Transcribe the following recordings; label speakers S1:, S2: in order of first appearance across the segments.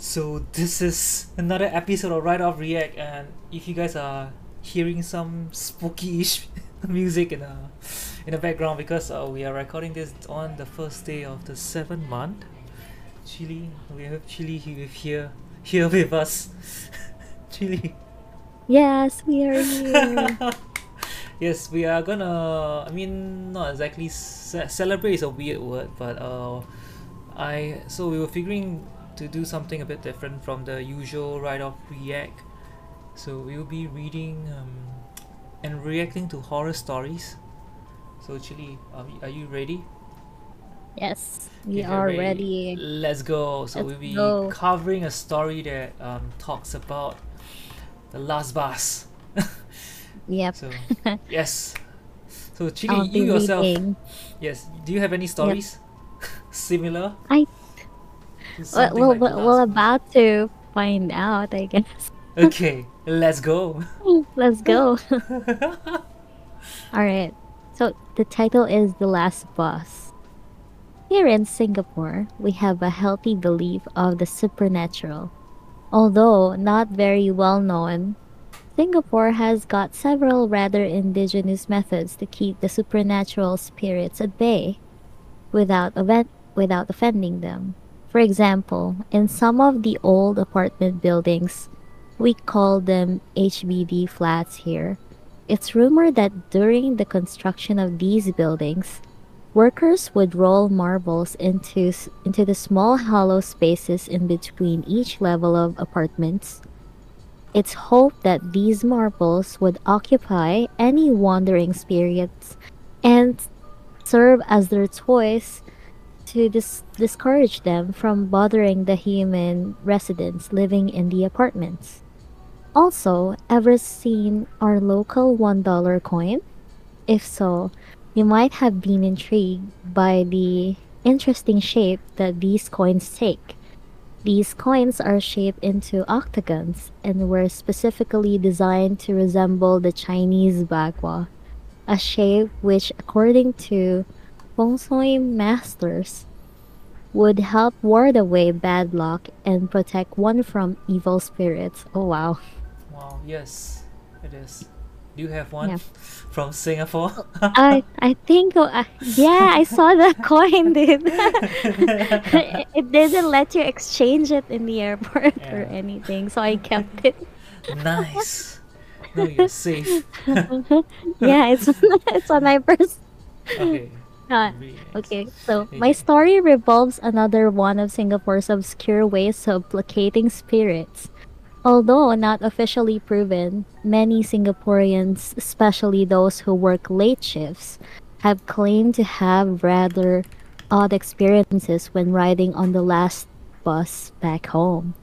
S1: So this is another episode of Right Off React, and if you guys are hearing some spooky-ish music in the in the background because uh, we are recording this on the first day of the seventh month. Chili, we have Chili here here here with us. Chili.
S2: Yes, we are here.
S1: yes, we are gonna. I mean, not exactly ce- celebrate is a weird word, but uh, I so we were figuring to do something a bit different from the usual write-off react. So we will be reading um, and reacting to horror stories. So Chili, are, we- are you ready?
S2: yes, we are ready.
S1: Let's go. So
S2: Let's
S1: we'll be
S2: go.
S1: covering a story that um, talks about the last bus.
S2: Yep.
S1: So yes. So Chili,
S2: I'll
S1: you yourself,
S2: reading.
S1: yes. Do you have any stories similar?
S2: I- Well, we'll,
S1: like
S2: we're about to find out, I guess.
S1: Okay, let's go.
S2: Let's go. All right. So the title is The Last Boss. Here in Singapore, we have a healthy belief of the supernatural. Although not very well known, Singapore has got several rather indigenous methods to keep the supernatural spirits at bay without event without offending them. For example, in some of the old apartment buildings, we call them HBD flats here. It's rumored that during the construction of these buildings, workers would roll marbles into into the small hollow spaces in between each level of apartments. It's hoped that these marbles would occupy any wandering spirits and serve as their toys to dis- discourage them from bothering the human residents living in the apartments. Also, ever seen our local $1 coin? If so, you might have been intrigued by the interesting shape that these coins take. These coins are shaped into octagons and were specifically designed to resemble the Chinese bagua, a shape which, according to feng shui masters, would help ward away bad luck and protect one from evil spirits. Oh wow.
S1: Wow, yes, it is. Do you have one
S2: Yeah.
S1: from Singapore?
S2: I I think uh, yeah, I saw the coin, dude. it, it didn't let you exchange it in the airport or anything, so I kept it.
S1: nice. No, you're safe.
S2: yeah, it's it's on my purse.
S1: Okay.
S2: Uh. Okay, so my story revolves another one of Singapore's obscure ways of placating spirits. Although not officially proven, many Singaporeans, especially those who work late shifts, have claimed to have rather odd experiences when riding on the last bus back home.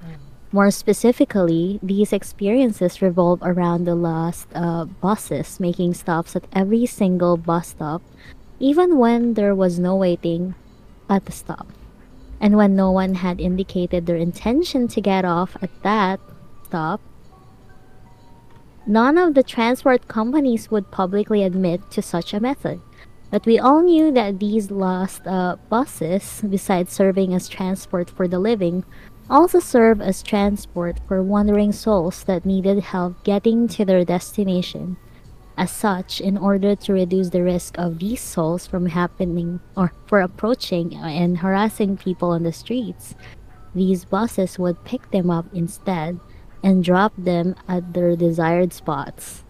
S2: More specifically, these experiences revolve around the last uh, buses making stops at every single bus stop even when there was no waiting at the stop. And when no one had indicated their intention to get off at that stop, none of the transport companies would publicly admit to such a method. But we all knew that these lost uh, buses, besides serving as transport for the living, also serve as transport for wandering souls that needed help getting to their destination. As such, in order to reduce the risk of these souls from happening or for approaching and harassing people on the streets, these buses would pick them up instead and drop them at their desired spots.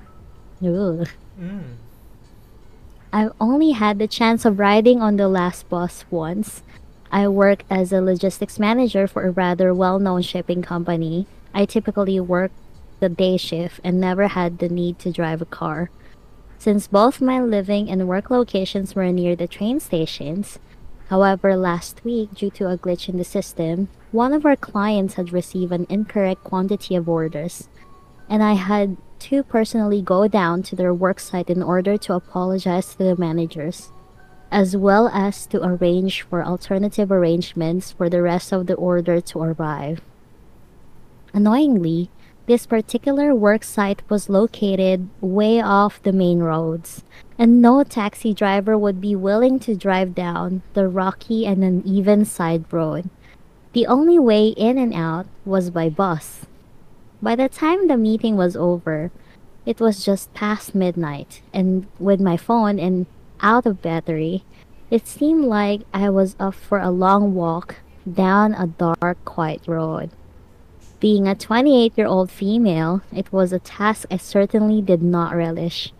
S2: Ugh.
S1: Mm.
S2: I've only had the chance of riding on the last bus once. I work as a logistics manager for a rather well known shipping company. I typically work the day shift and never had the need to drive a car. Since both my living and work locations were near the train stations, however, last week, due to a glitch in the system, one of our clients had received an incorrect quantity of orders and I had to personally go down to their worksite in order to apologize to the managers, as well as to arrange for alternative arrangements for the rest of the order to arrive. Annoyingly, this particular worksite was located way off the main roads, and no taxi driver would be willing to drive down the rocky and uneven side road. The only way in and out was by bus. By the time the meeting was over, it was just past midnight, and with my phone and out of battery, it seemed like I was up for a long walk down a dark, quiet road. Being a 28 year old female, it was a task I certainly did not relish.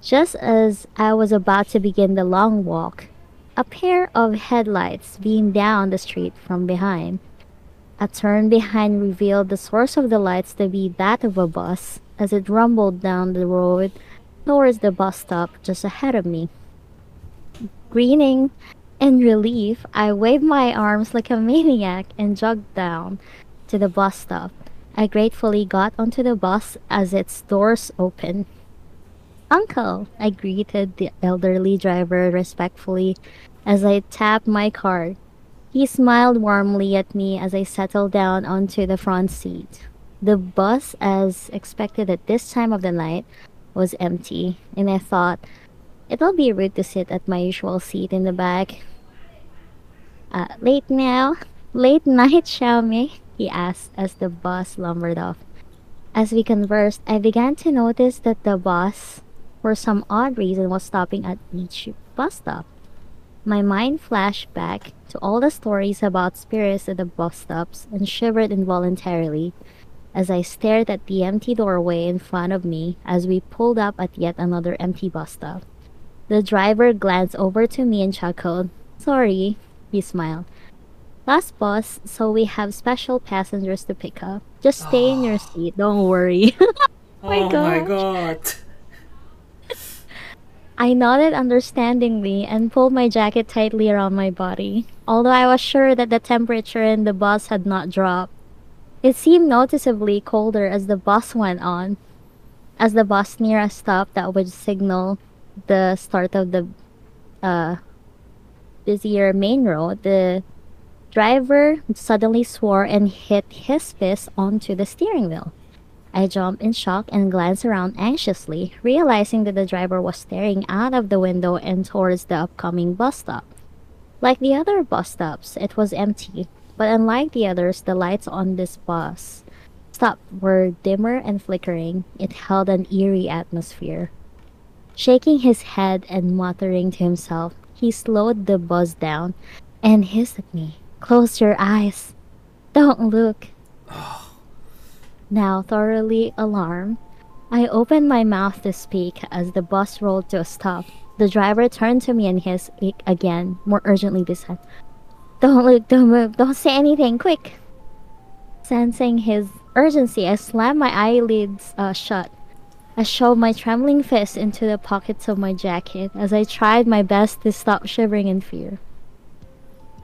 S2: Just as I was about to begin the long walk, a pair of headlights beamed down the street from behind. A turn behind revealed the source of the lights to be that of a bus as it rumbled down the road towards the bus stop just ahead of me. Grinning in relief, I waved my arms like a maniac and jogged down to the bus stop. I gratefully got onto the bus as its doors opened. Uncle, I greeted the elderly driver respectfully as I tapped my card. He smiled warmly at me as I settled down onto the front seat. The bus, as expected at this time of the night, was empty, and I thought it'll be rude to sit at my usual seat in the back. Uh, late now? Late night, Xiaomi? He asked as the bus lumbered off. As we conversed, I began to notice that the bus, for some odd reason, was stopping at each bus stop. My mind flashed back to all the stories about spirits at the bus stops and shivered involuntarily as I stared at the empty doorway in front of me as we pulled up at yet another empty bus stop. The driver glanced over to me and chuckled. Sorry, he smiled. Last bus, so we have special passengers to pick up. Just stay in your seat, don't worry. my
S1: oh my god.
S2: I nodded understandingly and pulled my jacket tightly around my body, although I was sure that the temperature in the bus had not dropped. It seemed noticeably colder as the bus went on. As the bus neared a stop that would signal the start of the uh, busier main road, the driver suddenly swore and hit his fist onto the steering wheel. I jumped in shock and glanced around anxiously, realizing that the driver was staring out of the window and towards the upcoming bus stop. Like the other bus stops, it was empty, but unlike the others, the lights on this bus stop were dimmer and flickering. It held an eerie atmosphere. Shaking his head and muttering to himself, he slowed the bus down and hissed at me. Close your eyes. Don't look. Now thoroughly alarmed, I opened my mouth to speak as the bus rolled to a stop. The driver turned to me and hissed again, more urgently this time. Don't look, don't move, don't say anything, quick! Sensing his urgency, I slammed my eyelids uh, shut. I shoved my trembling fist into the pockets of my jacket as I tried my best to stop shivering in fear.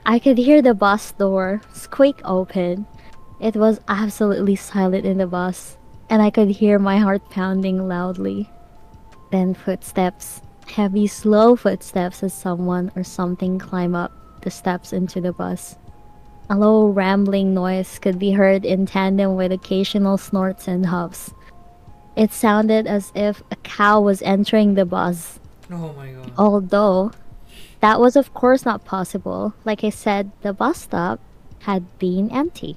S2: I could hear the bus door squeak open. It was absolutely silent in the bus, and I could hear my heart pounding loudly. Then footsteps, heavy, slow footsteps as someone or something climb up the steps into the bus. A low rambling noise could be heard in tandem with occasional snorts and huffs. It sounded as if a cow was entering the bus,
S1: Oh my god.
S2: although that was of course not possible. Like I said, the bus stop had been empty.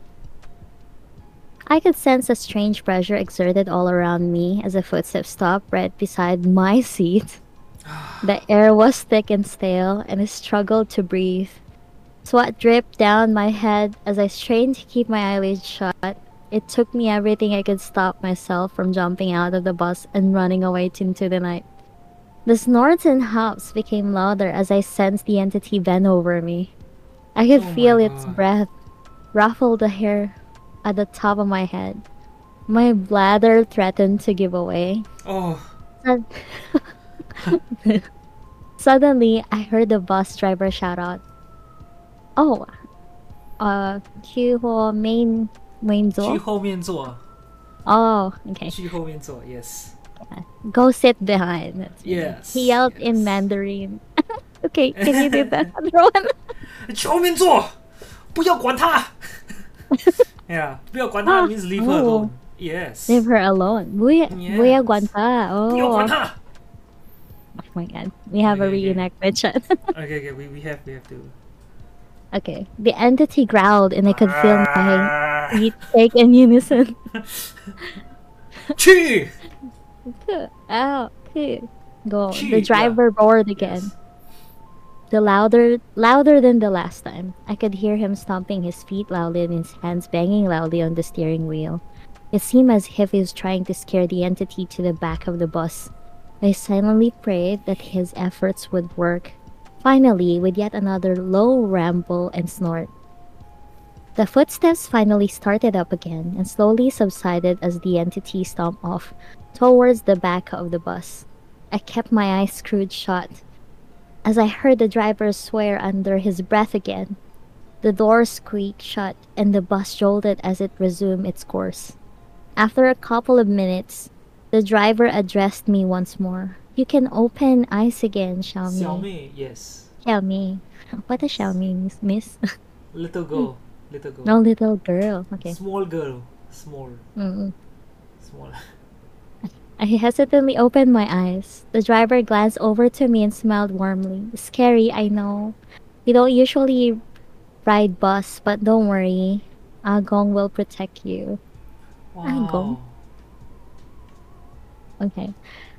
S2: I could sense a strange pressure exerted all around me as a footstep stopped right beside my seat. The air was thick and stale, and I struggled to breathe. Sweat dripped down my head as I strained to keep my eyelids shut. It took me everything I could stop myself from jumping out of the bus and running away into the night. The snorts and huffs became louder as I sensed the entity bend over me. I could
S1: Oh my
S2: feel its
S1: God.
S2: breath ruffle the hair at the top of my head. My bladder threatened to give away.
S1: Oh.
S2: Sud- Suddenly, I heard the bus driver shout out, "Oh, uh, 去后面面座?
S1: 去后面坐。
S2: Oh, okay.
S1: 去后面坐。Yes.
S2: Go sit behind." That's me.
S1: Yes,
S2: He yelled in
S1: yes.
S2: Mandarin. okay, can you do that, Rowan?
S1: 去后面坐，不要管他。yeah，不要管他
S2: Ah,
S1: means leave her
S2: oh.
S1: alone. Yes.
S2: Leave her alone. Buya,
S1: Yes.
S2: buya guanta.
S1: 不要
S2: Oh,
S1: 管他。
S2: oh my god. We have a
S1: Okay, okay.
S2: reenactment chat.
S1: okay, okay, we, we have we have to.
S2: Okay. The entity growled and I could feel my feet shake in unison.
S1: Chee!
S2: Ow. Go. The driver roared again.
S1: Yes.
S2: The louder louder than the last time. I could hear him stomping his feet loudly and his hands banging loudly on the steering wheel. It seemed as if he was trying to scare the entity to the back of the bus. I silently prayed that his efforts would work. Finally, with yet another low ramble and snort. The footsteps finally started up again and slowly subsided as the entity stomped off towards the back of the bus. I kept my eyes screwed shut as I heard the driver swear under his breath again. The door squeaked shut and the bus jolted as it resumed its course. After a couple of minutes, the driver addressed me once more. You can open eyes again, Xiaomi.
S1: Xiaomi, yes.
S2: Xiaomi. What does Xiaomi miss- miss?
S1: Little hmm. girl. Little girl.
S2: no little girl. Okay.
S1: Small girl. Small.
S2: Mm-mm.
S1: Small.
S2: I hesitantly opened my eyes. The driver glanced over to me and smiled warmly. Scary, I know. We don't usually ride bus, but don't worry. Ah Agong will protect you. Ah
S1: Agong.
S2: Okay.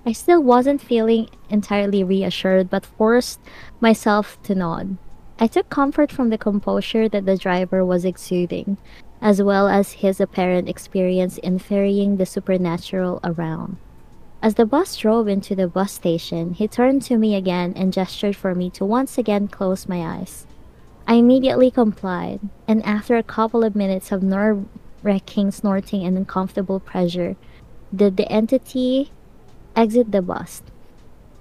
S2: I still wasn't feeling entirely reassured, but forced myself to nod. I took comfort from the composure that the driver was exuding, as well as his apparent experience in ferrying the supernatural around. As the bus drove into the bus station, he turned to me again and gestured for me to once again close my eyes. I immediately complied, and after a couple of minutes of nerve wracking snorting and uncomfortable pressure, did the entity exit the bus.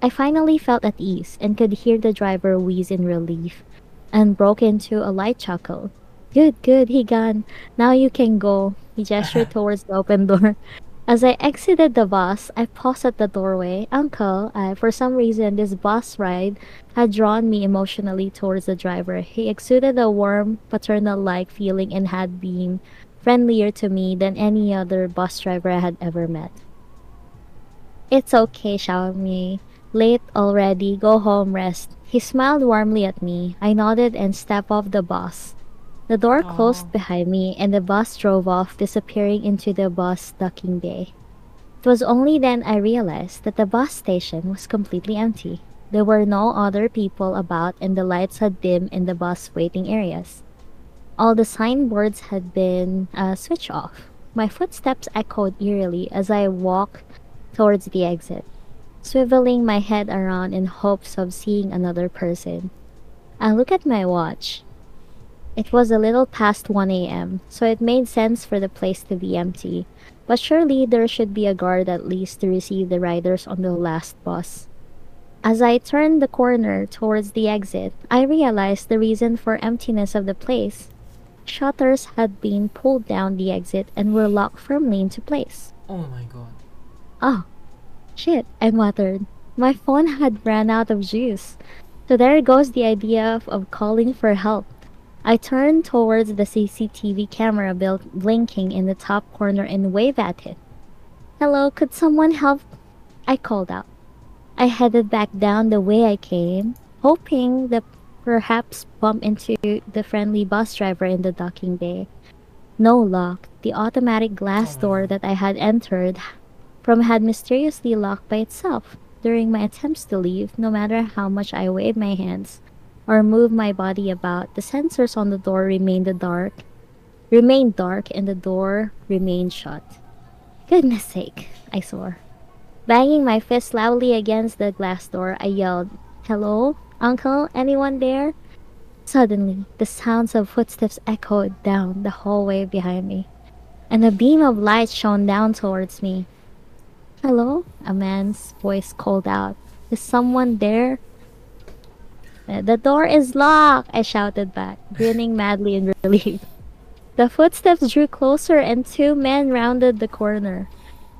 S2: I finally felt at ease and could hear the driver wheeze in relief and broke into a light chuckle. Good, good, he gone. Now you can go. He gestured towards the open door. As I exited the bus, I paused at the doorway. Uncle, for some reason, this bus ride had drawn me emotionally towards the driver. He exuded a warm, paternal like feeling and had been friendlier to me than any other bus driver I had ever met. It's okay, Xiaomi. Late already. Go home, rest. He smiled warmly at me. I nodded and stepped off the bus. The door
S1: Aw.
S2: closed behind me and the bus drove off, disappearing into the bus docking bay. It was only then I realized that the bus station was completely empty. There were no other people about and the lights had dimmed in the bus waiting areas. All the signboards had been uh, switched off. My footsteps echoed eerily as I walked towards the exit, swiveling my head around in hopes of seeing another person. I look at my watch. It was a little past 1 a.m., so it made sense for the place to be empty, but surely there should be a guard at least to receive the riders on the last bus. As I turned the corner towards the exit, I realized the reason for emptiness of the place. Shutters had been pulled down the exit and were locked firmly into place.
S1: Oh my god.
S2: Oh, shit, I muttered. My phone had ran out of juice. So there goes the idea of, of calling for help. I turned towards the CCTV camera blinking in the top corner and waved at it. Hello, could someone help? I called out. I headed back down the way I came, hoping that perhaps bump into the friendly bus driver in the docking bay. No luck. The automatic glass door that I had entered from had mysteriously locked by itself during my attempts to leave, no matter how much I waved my hands or move my body about, the sensors on the door remained dark remained dark and the door remained shut. Goodness sake, I swore. Banging my fist loudly against the glass door, I yelled, Hello? Uncle? Anyone there? Suddenly, the sounds of footsteps echoed down the hallway behind me, and a beam of light shone down towards me. Hello? A man's voice called out. Is someone there? "Uh, The door is locked, I shouted back, grinning madly in relief. The footsteps drew closer and two men rounded the corner.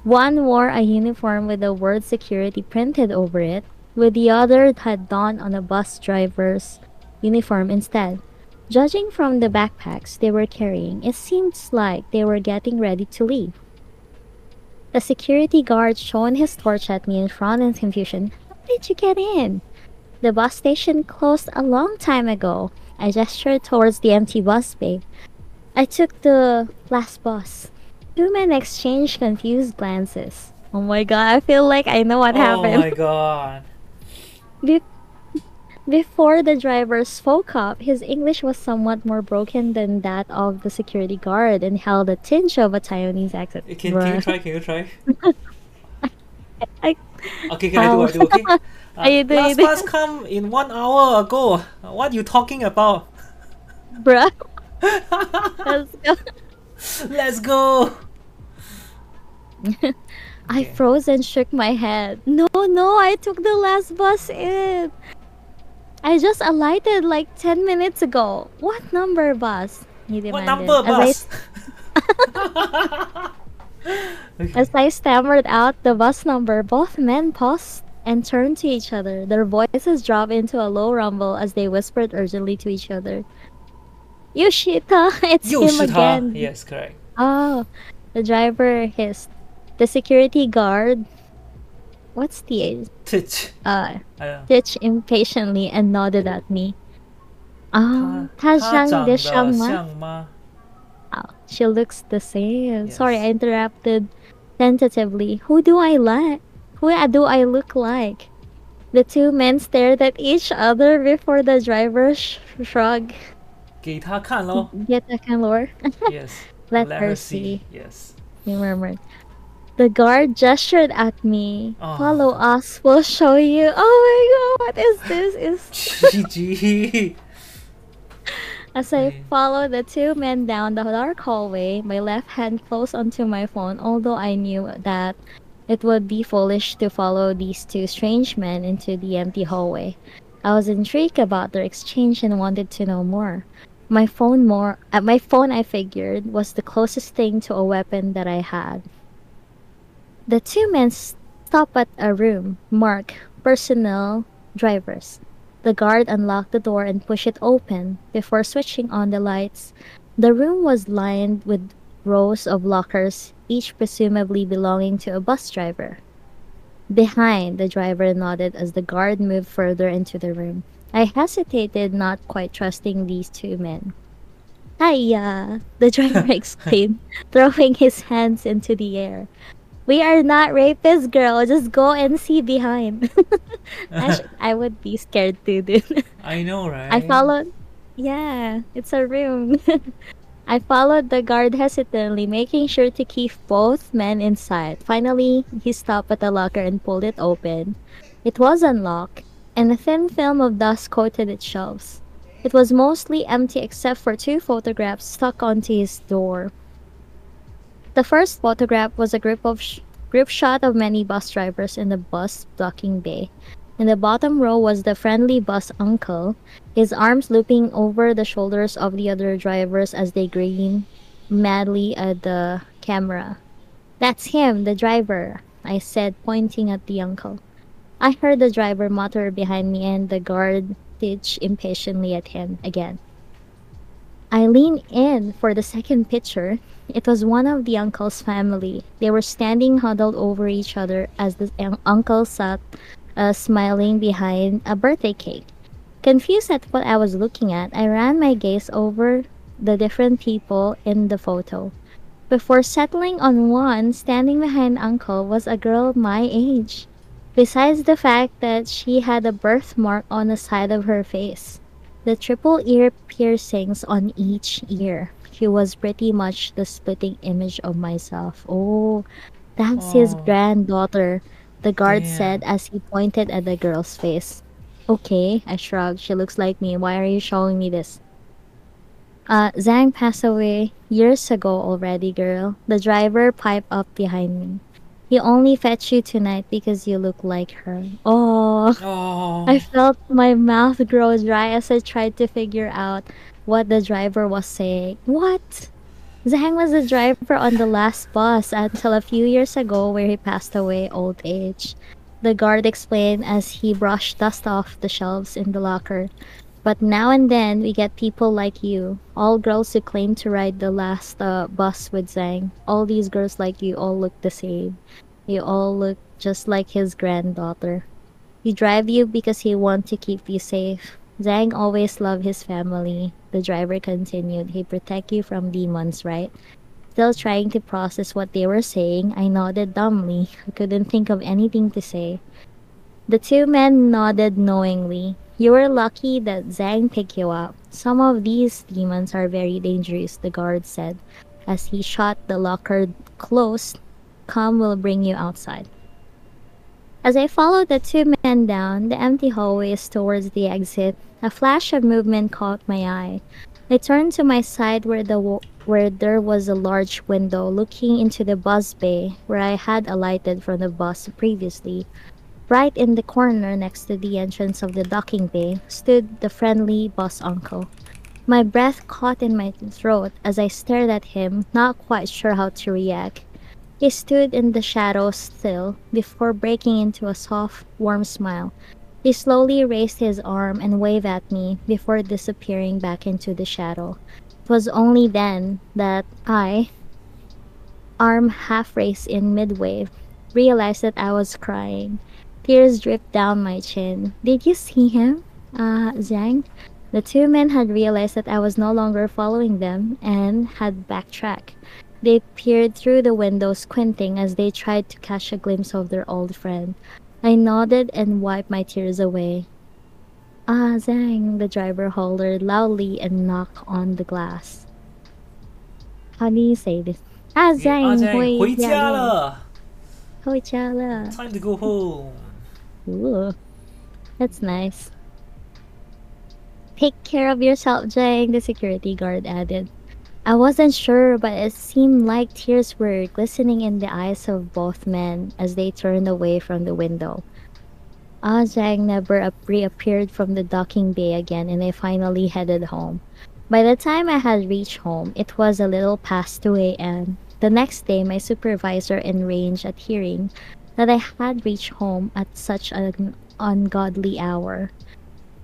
S2: One wore a uniform with the word security printed over it, with the other had donned on a bus driver's uniform instead. Judging from the backpacks they were carrying, it seems like they were getting ready to leave. The security guard shone his torch at me in front and confusion. How did you get in? The bus station closed a long time ago. I gestured towards the empty bus bay. I took the last bus. Two men exchanged confused glances. Oh my god, I feel like I know what
S1: oh
S2: happened.
S1: Oh my god.
S2: Be- before the driver spoke up, his English was somewhat more broken than that of the security guard and held a tinge of a Taiwanese accent.
S1: Can, can you try? Can you try?
S2: I-
S1: Okay, can I do? I do. Okay. Uh,
S2: you do,
S1: last bus come in one hour ago. What you talking about?
S2: Bruh. Let's go.
S1: Let's go.
S2: I
S1: Okay.
S2: froze and shook my head. No, no, I took the last bus in. I just alighted like 10 minutes ago. What number bus? He
S1: What number
S2: As
S1: bus?
S2: I,
S1: okay.
S2: as I stammered out the bus number, both men paused and turned to each other. Their voices dropped into a low rumble as they whispered urgently to each other. Yoshita, it's
S1: You
S2: him
S1: should
S2: again.
S1: Yes, correct.
S2: Oh, the driver hissed. The security guard. What's the age?
S1: Titch.
S2: Uh,
S1: I don't know.
S2: stitched impatiently and nodded at me. Um, 他
S1: 他
S2: 长得
S1: 长得
S2: 像吗？
S1: 像吗？
S2: Oh, she looks the same. Sorry,
S1: Yes.
S2: I interrupted tentatively. Who do I like? Who do I look like? The two men stared at each other before the driver sh- shrugged.
S1: 给他看咯。
S2: Get the lord.
S1: Yes.
S2: Let, her see.
S1: Yes.
S2: He murmured. The guard gestured at me.
S1: Oh.
S2: Follow us, we'll show you. Oh my god, what is this? Is
S1: GG.
S2: As I
S1: Mm.
S2: followed the two men down the dark hallway, my left hand closed onto my phone, although I knew that it would be foolish to follow these two strange men into the empty hallway. I was intrigued about their exchange and wanted to know more. My phone more uh, my phone I figured was the closest thing to a weapon that I had. The two men stopped at a room marked personnel drivers. The guard unlocked the door and pushed it open before switching on the lights. The room was lined with rows of lockers, each presumably belonging to a bus driver. Behind, the driver nodded as the guard moved further into the room. I hesitated, not quite trusting these two men. Hiya! The driver exclaimed, throwing his hands into the air. We are not rapists, girl. Just go and see behind. Actually, I would be scared too, dude.
S1: I know, right?
S2: I followed. Yeah, it's a room. I followed the guard hesitantly, making sure to keep both men inside. Finally, he stopped at the locker and pulled it open. It was unlocked, and a thin film of dust coated its shelves. It was mostly empty except for two photographs stuck onto his door. The first photograph was a group of sh- group shot of many bus drivers in the bus docking bay. In the bottom row was the friendly bus uncle, his arms looping over the shoulders of the other drivers as they grinned madly at the camera. That's him, the driver, I said, pointing at the uncle. I heard the driver mutter behind me and the guard stitch impatiently at him again. I leaned in for the second picture. It was one of the uncle's family. They were standing huddled over each other as the un- uncle sat uh, smiling behind a birthday cake. Confused at what I was looking at, I ran my gaze over the different people in the photo. Before settling on one, standing behind Uncle was a girl my age. Besides the fact that she had a birthmark on the side of her face, the triple ear piercings on each ear. She was pretty much the splitting image of myself. Oh, that's his
S1: Oh.
S2: granddaughter, the guard
S1: Damn.
S2: said as he pointed at the girl's face. Okay, I shrugged. She looks like me. Why are you showing me this? Uh, Zhang passed away years ago already, girl. The driver piped up behind me. He only fetched you tonight because you look like her. Oh,
S1: Oh.
S2: I felt my mouth grow dry as I tried to figure out what the driver was saying. What? Zhang was the driver on the last bus until a few years ago where he passed away old age. The guard explained as he brushed dust off the shelves in the locker. But now and then we get people like you, all girls who claim to ride the last uh, bus with Zhang. All these girls like you all look the same. You all look just like his granddaughter. He drive you because he want to keep you safe. Zhang always loved his family. The driver continued. He protect you from demons, right? Still trying to process what they were saying, I nodded dumbly. I couldn't think of anything to say. The two men nodded knowingly. You were lucky that Zhang picked you up. Some of these demons are very dangerous, the guard said, as he shot the locker closed. Come will bring you outside. As I followed the two men down the empty hallways towards the exit, a flash of movement caught my eye. I turned to my side where the where there was a large window looking into the bus bay where I had alighted from the bus previously. Right in the corner next to the entrance of the docking bay stood the friendly bus uncle. My breath caught in my throat as I stared at him, not quite sure how to react. He stood in the shadows still before breaking into a soft, warm smile. He slowly raised his arm and waved at me before disappearing back into the shadow. It was only then that I, arm half raised in midway, realized that I was crying. Tears dripped down my chin. Did you see him? Uh, Zhang? The two men had realized that I was no longer following them and had backtracked. They peered through the window, squinting as they tried to catch a glimpse of their old friend. I nodded and wiped my tears away. Ah, Zhang, the driver hollered loudly and knocked on the glass. How do you say this? Ah, Zhang, yeah, ah,
S1: Time to go home.
S2: Ooh, that's nice. Take care of yourself, Zhang, the security guard added. I wasn't sure, but it seemed like tears were glistening in the eyes of both men as they turned away from the window. Ah Zhang never reappeared from the docking bay again, and I finally headed home. By the time I had reached home, it was a little past 2 a.m. The next day, my supervisor enraged at hearing that I had reached home at such an ungodly hour.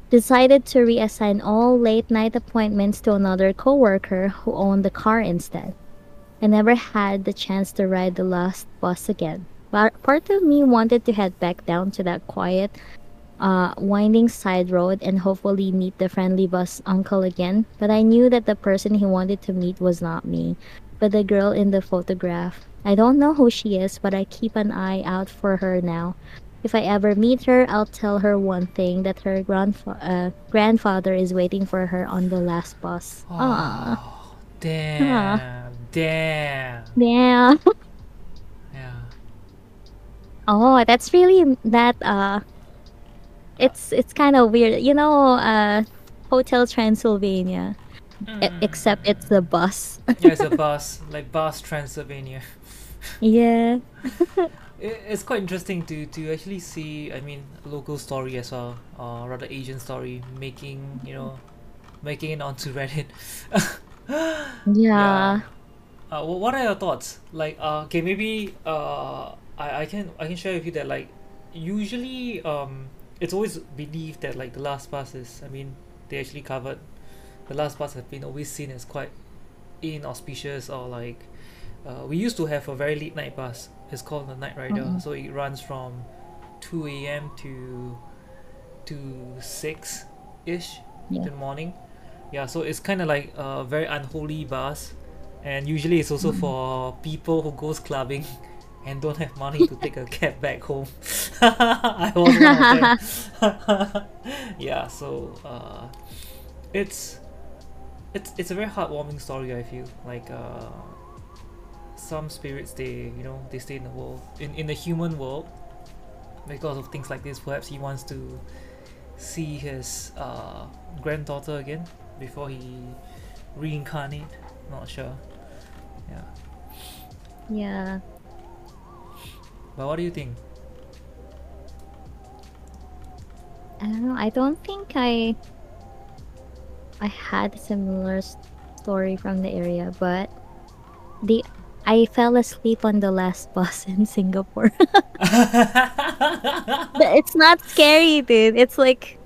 S2: Decided to reassign all late night appointments to another coworker who owned the car instead. I never had the chance to ride the last bus again. But part of me wanted to head back down to that quiet, uh, winding side road and hopefully meet the friendly bus uncle again. But I knew that the person he wanted to meet was not me, but the girl in the photograph. I don't know who she is, but I keep an eye out for her now. If I ever meet her, I'll tell her one thing that her grandfa- uh, grandfather is waiting for her on the last bus. Aww.
S1: Oh, damn, damn.
S2: Yeah.
S1: Yeah.
S2: Oh, that's really that uh it's it's kind of weird. You know, uh Hotel Transylvania. E- except it's the bus.
S1: yeah, it's a bus, like bus Transylvania.
S2: yeah.
S1: It, it's quite interesting to to actually see. I mean, local story as well, or rather Asian story, making you know, making it onto Reddit.
S2: Yeah.
S1: Uh, what are your thoughts? Like, uh, okay, maybe uh, I, I can I can share with you that like, usually um, it's always believed that like the last is. I mean, they actually covered. The last bus have been always seen as quite inauspicious or like. Uh, we used to have a very late night bus. It's called the Night Rider.
S2: Mhm.
S1: So it runs from two a.m. to to six ish
S2: Yeah.
S1: in the morning. Yeah, so it's kind of like a very unholy bus, and usually it's also
S2: Mhm.
S1: for people who goes clubbing and don't have money to take a cab back home. I was one of them. yeah, so uh, it's it's it's a very heartwarming story. I feel like uh, some spirits they you know they stay in the world in in the human world because of things like this. Perhaps he wants to see his uh, granddaughter again before he reincarnate. Not sure. Yeah.
S2: Yeah.
S1: But what do you think?
S2: I don't know. I don't think I I had a similar story from the area, but the I fell asleep on the last bus in Singapore. But it's not scary, dude. It's like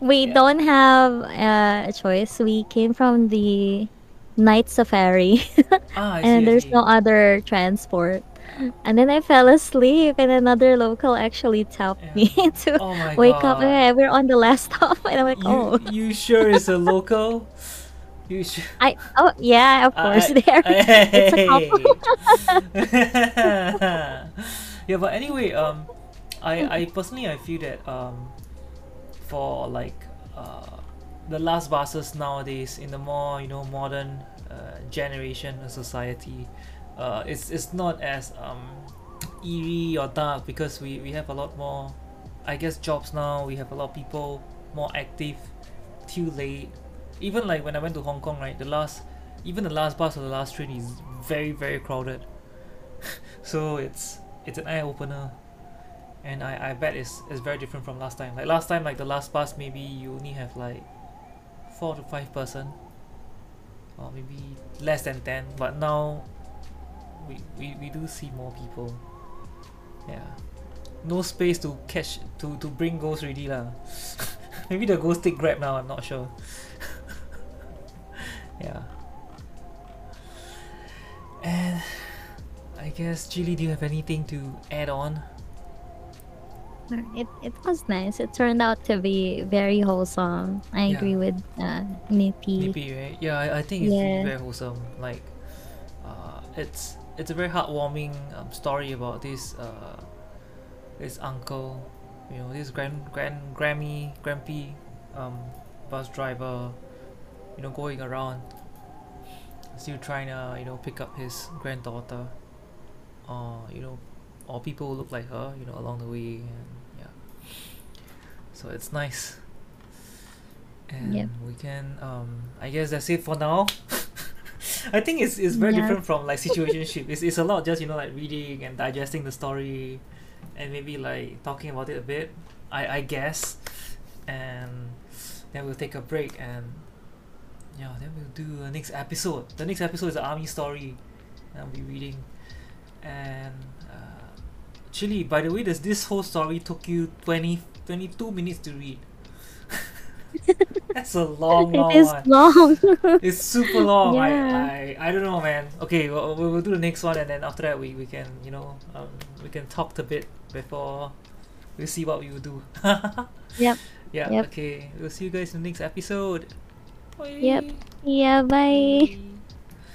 S2: we
S1: Yeah.
S2: don't have uh, a choice. We came from the night safari,
S1: ah, I see,
S2: and there's no other transport. And then I fell asleep, and another local actually tapped
S1: Yeah.
S2: me to
S1: Oh
S2: wake up.
S1: god.
S2: "Eh, we're on the last stop, and I'm like,
S1: You,
S2: oh,
S1: you sure it's a local? You?
S2: I oh yeah, of course
S1: I-
S2: there. it's a couple.
S1: yeah, but anyway, um, I I personally I feel that um, for like uh, the last buses nowadays in the more you know modern uh, generation of society, uh, it's it's not as um eerie or dark because we we have a lot more, I guess jobs now. We have a lot of people more active too late. Even like when I went to Hong Kong, right, the last even the last bus or the last train is very very crowded. So it's it's an eye opener and I, I bet it's, it's very different from last time. Like last time like the last bus maybe you only have like four to five person. Or maybe less than 10 but now we, we, we do see more people. Yeah. No space to catch to, to bring ghosts already lah. Maybe the ghost take grab now I'm not sure yeah and I guess Julie, do you have anything to add on?
S2: It it was nice. It turned out to be very wholesome. I
S1: Yeah.
S2: agree with uh, Nippy.
S1: Maybe right? Yeah, I, I think it's
S2: Yeah.
S1: very wholesome. Like, uh, it's it's a very heartwarming um, story about this uh, this uncle, you know, this grand grand Grammy Grampy um, bus driver, you know, going around, still trying to you know pick up his granddaughter, or you know, or people who look like her, you know, along the way, and yeah. So it's nice. And
S2: Yep.
S1: we can um I guess that's it for now. I think it's it's very
S2: Yeah.
S1: different from like situationship. It's it's a lot just, you know, like reading and digesting the story and maybe like talking about it a bit. I, I guess. And then we'll take a break and yeah, then we'll do the next episode. The next episode is the army story. I'll be reading. And uh, Chili, by the way, does this whole story took you 20, 22 minutes to read? That's a long, long
S2: It is
S1: one.
S2: long.
S1: It's super long.
S2: Yeah.
S1: I, I I don't know, man. Okay, we'll, we'll do the next one, and then after that, we, we can you know um we can talk a bit before we'll see what we will do.
S2: Yep.
S1: Yeah.
S2: Yep.
S1: Okay. We'll see you guys in the next episode.
S2: Yep. yeah.
S1: Bye.